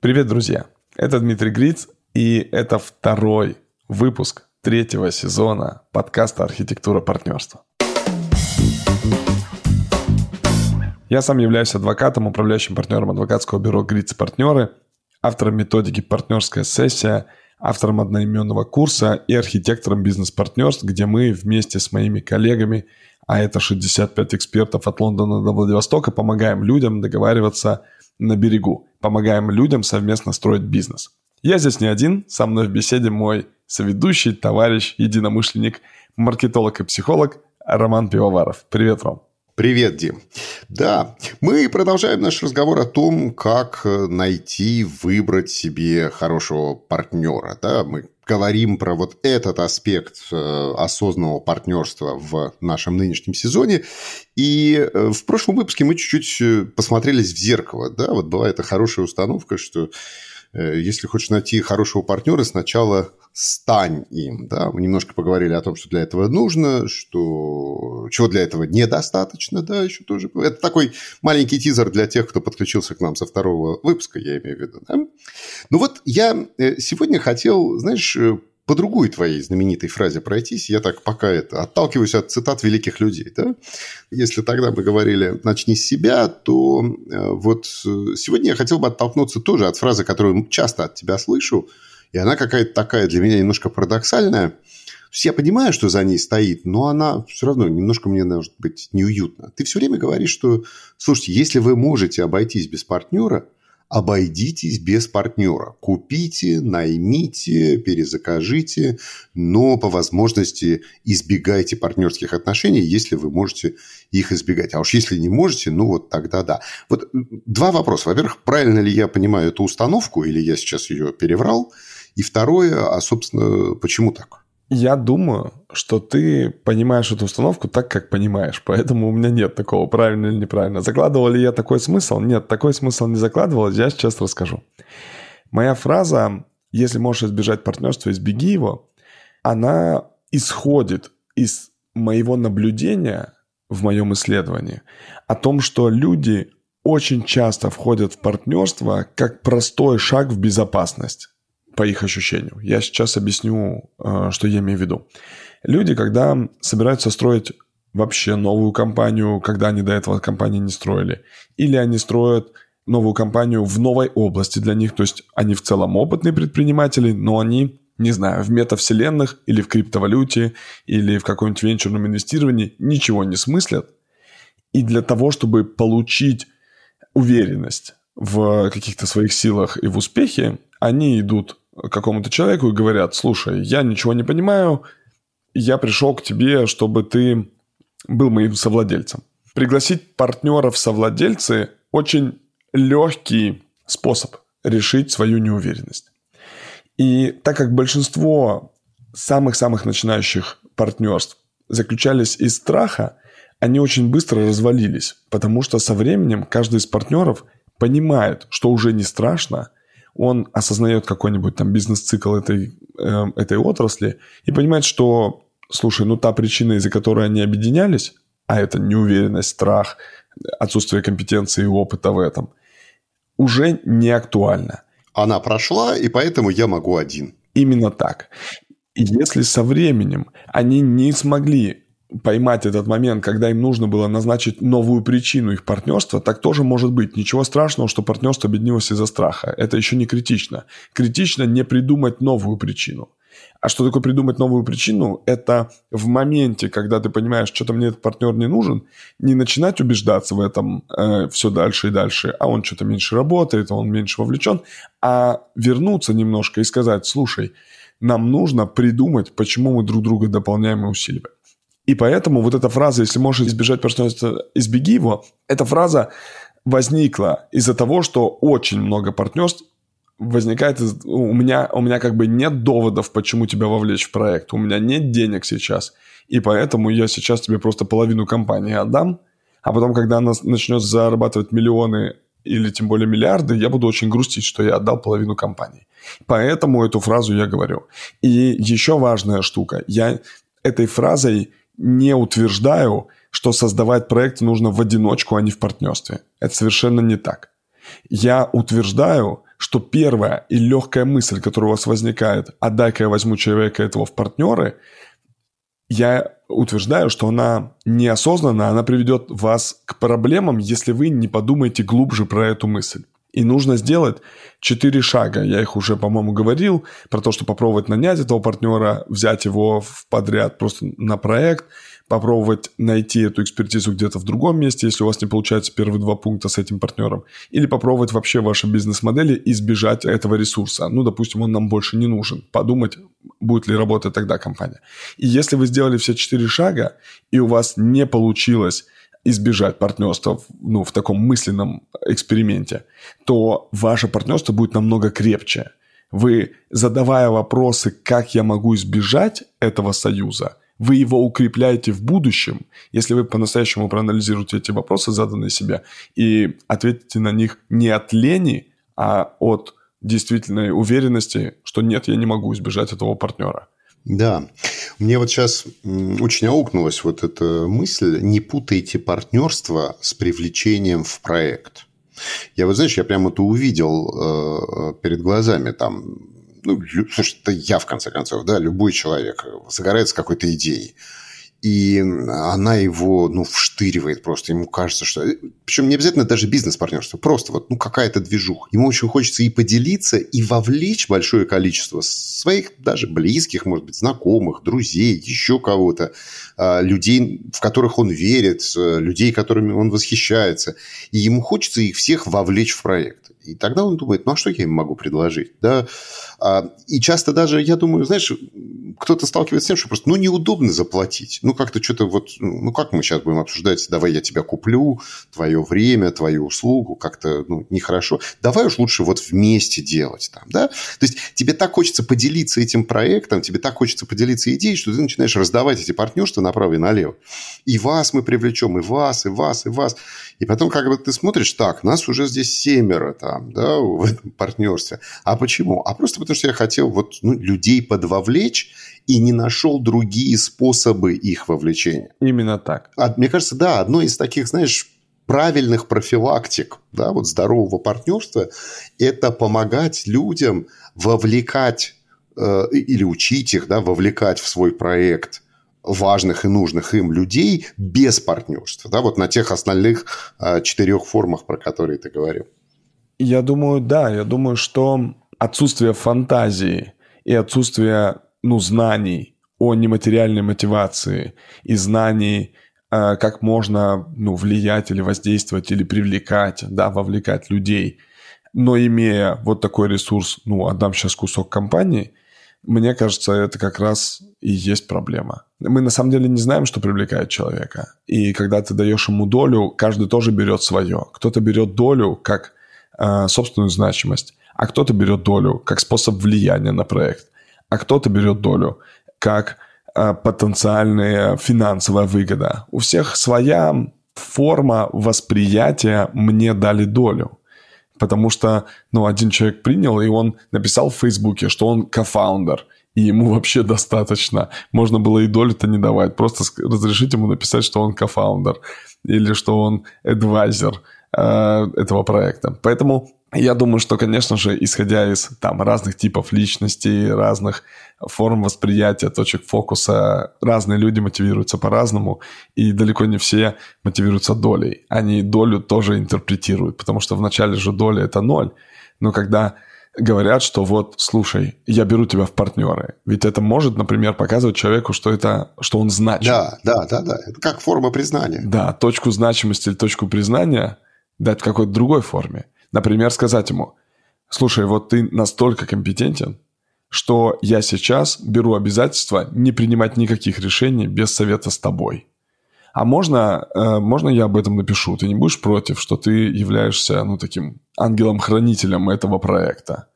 Привет, друзья! Это Дмитрий Гриц, и это второй выпуск третьего сезона подкаста «Архитектура партнерства». Я сам являюсь адвокатом, управляющим партнером адвокатского бюро «Гриц партнеры», автором методики «Партнерская сессия», автором одноименного курса и архитектором бизнес-партнерств, где мы вместе с моими коллегами, а это 65 экспертов от Лондона до Владивостока, помогаем людям договариваться на берегу помогаем людям совместно строить бизнес. Я здесь не один, со мной в беседе мой соведущий, товарищ, единомышленник, маркетолог и психолог Роман Пивоваров. Привет, Ром. Привет, Дим. Да, мы продолжаем наш разговор о том, как найти, выбрать себе хорошего партнера. Да, мы говорим про вот этот аспект э, осознанного партнерства в нашем нынешнем сезоне. И э, в прошлом выпуске мы чуть-чуть э, посмотрелись в зеркало. Да, вот была эта хорошая установка, что если хочешь найти хорошего партнера, сначала стань им. Да? Мы немножко поговорили о том, что для этого нужно, что чего для этого недостаточно, да, еще тоже. Это такой маленький тизер для тех, кто подключился к нам со второго выпуска, я имею в виду. Да? Ну вот я э, сегодня хотел, знаешь, э, по другой твоей знаменитой фразе пройтись. Я так пока это отталкиваюсь от цитат великих людей. Да? Если тогда мы говорили «начни с себя», то э, вот сегодня я хотел бы оттолкнуться тоже от фразы, которую часто от тебя слышу – и она какая-то такая для меня немножко парадоксальная. То есть я понимаю, что за ней стоит, но она все равно немножко мне, может быть, неуютно. Ты все время говоришь, что, слушайте, если вы можете обойтись без партнера, обойдитесь без партнера. Купите, наймите, перезакажите, но по возможности избегайте партнерских отношений, если вы можете их избегать. А уж если не можете, ну вот тогда да. Вот два вопроса. Во-первых, правильно ли я понимаю эту установку, или я сейчас ее переврал – и второе, а, собственно, почему так? Я думаю, что ты понимаешь эту установку так, как понимаешь. Поэтому у меня нет такого, правильно или неправильно. Закладывал ли я такой смысл? Нет, такой смысл не закладывал. Я сейчас расскажу. Моя фраза «если можешь избежать партнерства, избеги его», она исходит из моего наблюдения в моем исследовании о том, что люди очень часто входят в партнерство как простой шаг в безопасность по их ощущению. Я сейчас объясню, э, что я имею в виду. Люди, когда собираются строить вообще новую компанию, когда они до этого компании не строили, или они строят новую компанию в новой области для них, то есть они в целом опытные предприниматели, но они, не знаю, в метавселенных или в криптовалюте или в каком-нибудь венчурном инвестировании ничего не смыслят. И для того, чтобы получить уверенность в каких-то своих силах и в успехе, они идут какому-то человеку и говорят, слушай, я ничего не понимаю, я пришел к тебе, чтобы ты был моим совладельцем. Пригласить партнеров совладельцы – очень легкий способ решить свою неуверенность. И так как большинство самых-самых начинающих партнерств заключались из страха, они очень быстро развалились, потому что со временем каждый из партнеров понимает, что уже не страшно – он осознает какой-нибудь там бизнес-цикл этой, э, этой отрасли и понимает, что, слушай, ну та причина, из-за которой они объединялись, а это неуверенность, страх, отсутствие компетенции и опыта в этом, уже не актуальна. Она прошла, и поэтому я могу один. Именно так. И если со временем они не смогли поймать этот момент, когда им нужно было назначить новую причину их партнерства, так тоже может быть. Ничего страшного, что партнерство объединилось из-за страха. Это еще не критично. Критично не придумать новую причину. А что такое придумать новую причину? Это в моменте, когда ты понимаешь, что-то мне этот партнер не нужен, не начинать убеждаться в этом э, все дальше и дальше, а он что-то меньше работает, он меньше вовлечен, а вернуться немножко и сказать, слушай, нам нужно придумать, почему мы друг друга дополняем и усиливаем. И поэтому вот эта фраза «если можешь избежать партнерства, избеги его», эта фраза возникла из-за того, что очень много партнерств возникает у меня у меня как бы нет доводов, почему тебя вовлечь в проект. У меня нет денег сейчас. И поэтому я сейчас тебе просто половину компании отдам, а потом, когда она начнет зарабатывать миллионы или тем более миллиарды, я буду очень грустить, что я отдал половину компании. Поэтому эту фразу я говорю. И еще важная штука. Я этой фразой не утверждаю, что создавать проект нужно в одиночку, а не в партнерстве. Это совершенно не так. Я утверждаю, что первая и легкая мысль, которая у вас возникает, а дай-ка я возьму человека этого в партнеры, я утверждаю, что она неосознанно, она приведет вас к проблемам, если вы не подумаете глубже про эту мысль. И нужно сделать четыре шага. Я их уже, по-моему, говорил про то, что попробовать нанять этого партнера, взять его в подряд просто на проект – попробовать найти эту экспертизу где-то в другом месте, если у вас не получается первые два пункта с этим партнером, или попробовать вообще ваши бизнес-модели избежать этого ресурса. Ну, допустим, он нам больше не нужен. Подумать, будет ли работать тогда компания. И если вы сделали все четыре шага, и у вас не получилось избежать партнерства ну, в таком мысленном эксперименте, то ваше партнерство будет намного крепче. Вы, задавая вопросы, как я могу избежать этого союза – вы его укрепляете в будущем, если вы по-настоящему проанализируете эти вопросы, заданные себе, и ответите на них не от лени, а от действительной уверенности, что нет, я не могу избежать этого партнера. Да. Мне вот сейчас очень аукнулась вот эта мысль, не путайте партнерство с привлечением в проект. Я вот, знаешь, я прямо это увидел э, перед глазами там ну, слушай, это я, в конце концов, да, любой человек загорается какой-то идеей. И она его, ну, вштыривает просто. Ему кажется, что... Причем не обязательно даже бизнес-партнерство. Просто вот, ну, какая-то движуха. Ему очень хочется и поделиться, и вовлечь большое количество своих даже близких, может быть, знакомых, друзей, еще кого-то, а, людей, в которых он верит, людей, которыми он восхищается. И ему хочется их всех вовлечь в проект. И тогда он думает, ну, а что я им могу предложить? Да? А, и часто даже, я думаю, знаешь, кто-то сталкивается с тем, что просто, ну, неудобно заплатить. Ну, как-то что-то вот, ну, как мы сейчас будем обсуждать, давай я тебя куплю, твое время, твою услугу, как-то, ну, нехорошо. Давай уж лучше вот вместе делать там, да? То есть тебе так хочется поделиться этим проектом, тебе так хочется поделиться идеей, что ты начинаешь раздавать эти партнерства направо и налево. И вас мы привлечем, и вас, и вас, и вас. И потом как бы ты смотришь, так, нас уже здесь семеро там, да, в этом партнерстве. А почему? А просто потому, что я хотел вот ну, людей подвовлечь и не нашел другие способы их вовлечения. Именно так. А, мне кажется, да, одно из таких, знаешь, правильных профилактик, да, вот здорового партнерства, это помогать людям вовлекать э, или учить их, да, вовлекать в свой проект важных и нужных им людей без партнерства, да, вот на тех остальных э, четырех формах, про которые ты говорил. Я думаю, да, я думаю, что отсутствие фантазии и отсутствие ну, знаний о нематериальной мотивации и знаний, э, как можно ну, влиять или воздействовать или привлекать, да, вовлекать людей, но имея вот такой ресурс, ну, отдам сейчас кусок компании, мне кажется, это как раз и есть проблема. Мы на самом деле не знаем, что привлекает человека. И когда ты даешь ему долю, каждый тоже берет свое. Кто-то берет долю как э, собственную значимость, а кто-то берет долю как способ влияния на проект, а кто-то берет долю как э, потенциальная финансовая выгода. У всех своя форма восприятия «мне дали долю». Потому что, ну, один человек принял, и он написал в Фейсбуке, что он кофаундер, и ему вообще достаточно. Можно было и долю-то не давать, просто разрешить ему написать, что он кофаундер, или что он адвайзер э, этого проекта. Поэтому я думаю, что, конечно же, исходя из там разных типов личностей, разных форм восприятия, точек фокуса, разные люди мотивируются по-разному, и далеко не все мотивируются долей. Они долю тоже интерпретируют, потому что вначале же доля – это ноль, но когда говорят, что вот, слушай, я беру тебя в партнеры. Ведь это может, например, показывать человеку, что это, что он значим. Да, да, да, да. Это как форма признания. Да, точку значимости или точку признания дать в какой-то другой форме. Например, сказать ему, слушай, вот ты настолько компетентен, что я сейчас беру обязательство не принимать никаких решений без совета с тобой. А можно, э, можно я об этом напишу? Ты не будешь против, что ты являешься, ну, таким ангелом-хранителем этого проекта?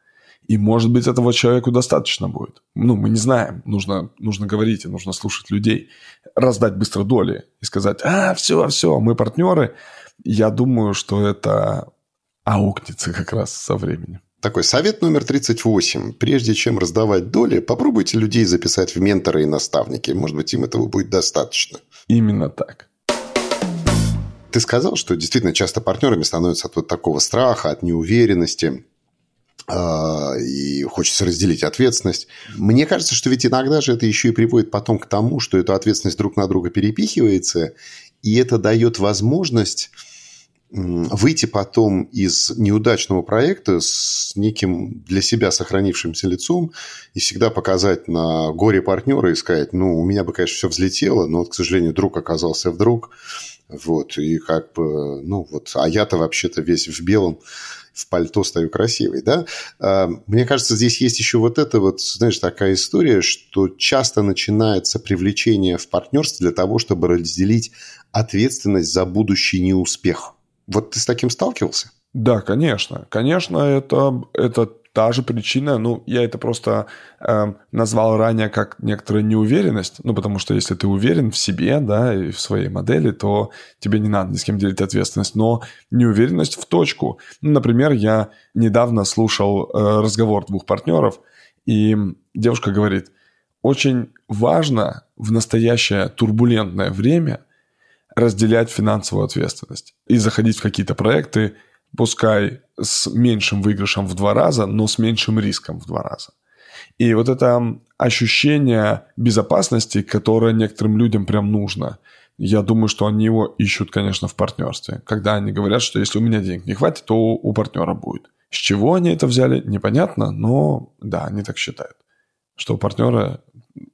И, может быть, этого человеку достаточно будет. Ну, мы не знаем. Нужно, нужно говорить и нужно слушать людей. Раздать быстро доли и сказать, а, все, все, мы партнеры. Я думаю, что это аукнется как раз со временем. Такой совет номер 38. Прежде чем раздавать доли, попробуйте людей записать в менторы и наставники. Может быть, им этого будет достаточно. Именно так. Ты сказал, что действительно часто партнерами становятся от вот такого страха, от неуверенности. а, и хочется разделить ответственность. Мне кажется, что ведь иногда же это еще и приводит потом к тому, что эта ответственность друг на друга перепихивается, и это дает возможность выйти потом из неудачного проекта с неким для себя сохранившимся лицом и всегда показать на горе партнера и сказать, ну, у меня бы, конечно, все взлетело, но, вот, к сожалению, друг оказался вдруг, вот, и как бы, ну, вот, а я-то вообще-то весь в белом, в пальто стою красивый, да? А, мне кажется, здесь есть еще вот это вот, знаешь, такая история, что часто начинается привлечение в партнерстве для того, чтобы разделить ответственность за будущий неуспех – вот ты с таким сталкивался? Да, конечно. Конечно, это, это та же причина, ну, я это просто э, назвал ранее как некоторая неуверенность, ну, потому что если ты уверен в себе, да, и в своей модели, то тебе не надо ни с кем делить ответственность, но неуверенность в точку. Ну, например, я недавно слушал э, разговор двух партнеров, и девушка говорит, очень важно в настоящее турбулентное время – разделять финансовую ответственность и заходить в какие-то проекты, пускай с меньшим выигрышем в два раза, но с меньшим риском в два раза. И вот это ощущение безопасности, которое некоторым людям прям нужно, я думаю, что они его ищут, конечно, в партнерстве. Когда они говорят, что если у меня денег не хватит, то у партнера будет. С чего они это взяли, непонятно, но да, они так считают, что у партнера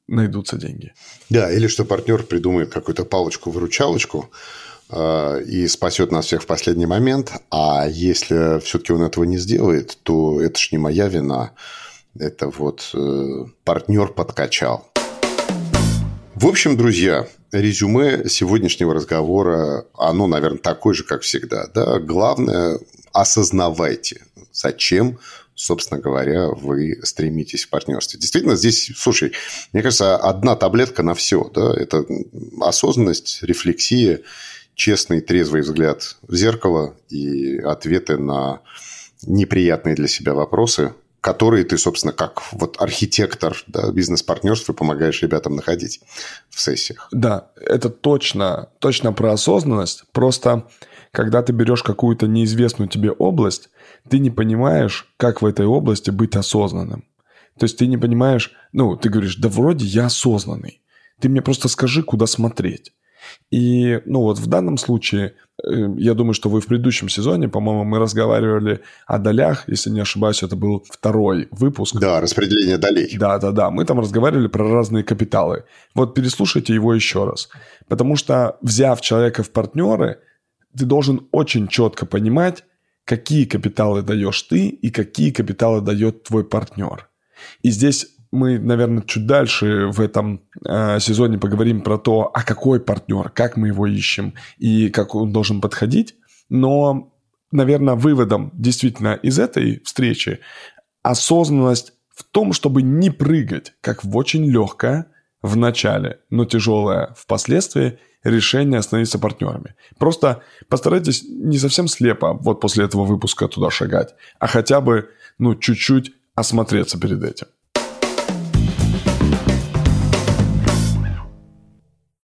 найдутся деньги. Да, или что партнер придумает какую-то палочку-выручалочку э, и спасет нас всех в последний момент. А если все-таки он этого не сделает, то это ж не моя вина. Это вот э, партнер подкачал. В общем, друзья, резюме сегодняшнего разговора, оно, наверное, такое же, как всегда. Да? Главное, осознавайте, зачем собственно говоря, вы стремитесь в партнерстве. Действительно, здесь, слушай, мне кажется, одна таблетка на все. Да? Это осознанность, рефлексия, честный, трезвый взгляд в зеркало и ответы на неприятные для себя вопросы, которые ты, собственно, как вот архитектор да, бизнес-партнерства помогаешь ребятам находить в сессиях. Да, это точно, точно про осознанность. Просто когда ты берешь какую-то неизвестную тебе область, ты не понимаешь, как в этой области быть осознанным. То есть ты не понимаешь, ну, ты говоришь, да вроде я осознанный. Ты мне просто скажи, куда смотреть. И, ну вот в данном случае, э, я думаю, что вы в предыдущем сезоне, по-моему, мы разговаривали о долях, если не ошибаюсь, это был второй выпуск. Да, распределение долей. Да, да, да. Мы там разговаривали про разные капиталы. Вот переслушайте его еще раз. Потому что, взяв человека в партнеры, ты должен очень четко понимать, какие капиталы даешь ты и какие капиталы дает твой партнер. И здесь мы, наверное, чуть дальше в этом э, сезоне поговорим про то, а какой партнер, как мы его ищем и как он должен подходить. Но, наверное, выводом действительно из этой встречи осознанность в том, чтобы не прыгать, как в очень легкое в начале, но тяжелое впоследствии, решение становиться партнерами. Просто постарайтесь не совсем слепо вот после этого выпуска туда шагать, а хотя бы, ну, чуть-чуть осмотреться перед этим.